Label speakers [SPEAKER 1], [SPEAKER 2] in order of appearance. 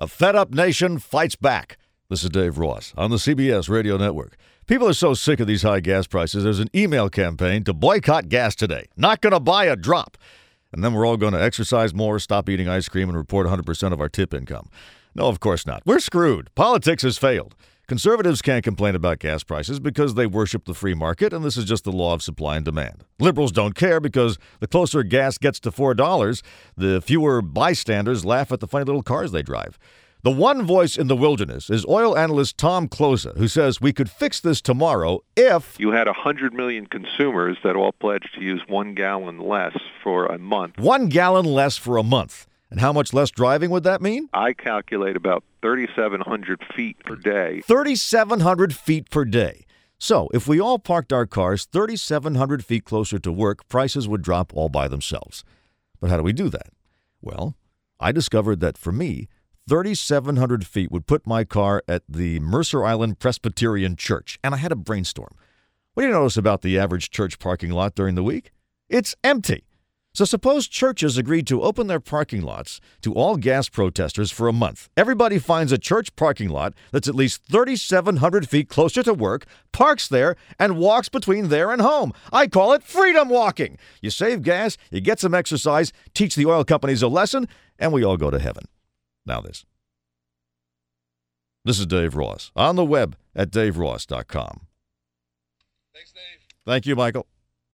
[SPEAKER 1] A fed up nation fights back. This is Dave Ross on the CBS Radio Network. People are so sick of these high gas prices, there's an email campaign to boycott gas today. Not going to buy a drop. And then we're all going to exercise more, stop eating ice cream, and report 100% of our tip income. No, of course not. We're screwed. Politics has failed. Conservatives can't complain about gas prices because they worship the free market, and this is just the law of supply and demand. Liberals don't care because the closer gas gets to $4, the fewer bystanders laugh at the funny little cars they drive. The one voice in the wilderness is oil analyst Tom Kloza, who says we could fix this tomorrow if
[SPEAKER 2] you had 100 million consumers that all pledged to use one gallon less for a month.
[SPEAKER 1] One gallon less for a month. And how much less driving would that mean?
[SPEAKER 2] I calculate about 3,700 feet per day.
[SPEAKER 1] 3,700 feet per day. So, if we all parked our cars 3,700 feet closer to work, prices would drop all by themselves. But how do we do that? Well, I discovered that for me, 3,700 feet would put my car at the Mercer Island Presbyterian Church, and I had a brainstorm. What do you notice about the average church parking lot during the week? It's empty. So suppose churches agreed to open their parking lots to all gas protesters for a month. Everybody finds a church parking lot that's at least 3,700 feet closer to work, parks there, and walks between there and home. I call it freedom walking. You save gas, you get some exercise, teach the oil companies a lesson, and we all go to heaven. Now this. This is Dave Ross on the web at daveross.com.
[SPEAKER 3] Thanks, Dave.
[SPEAKER 1] Thank you, Michael.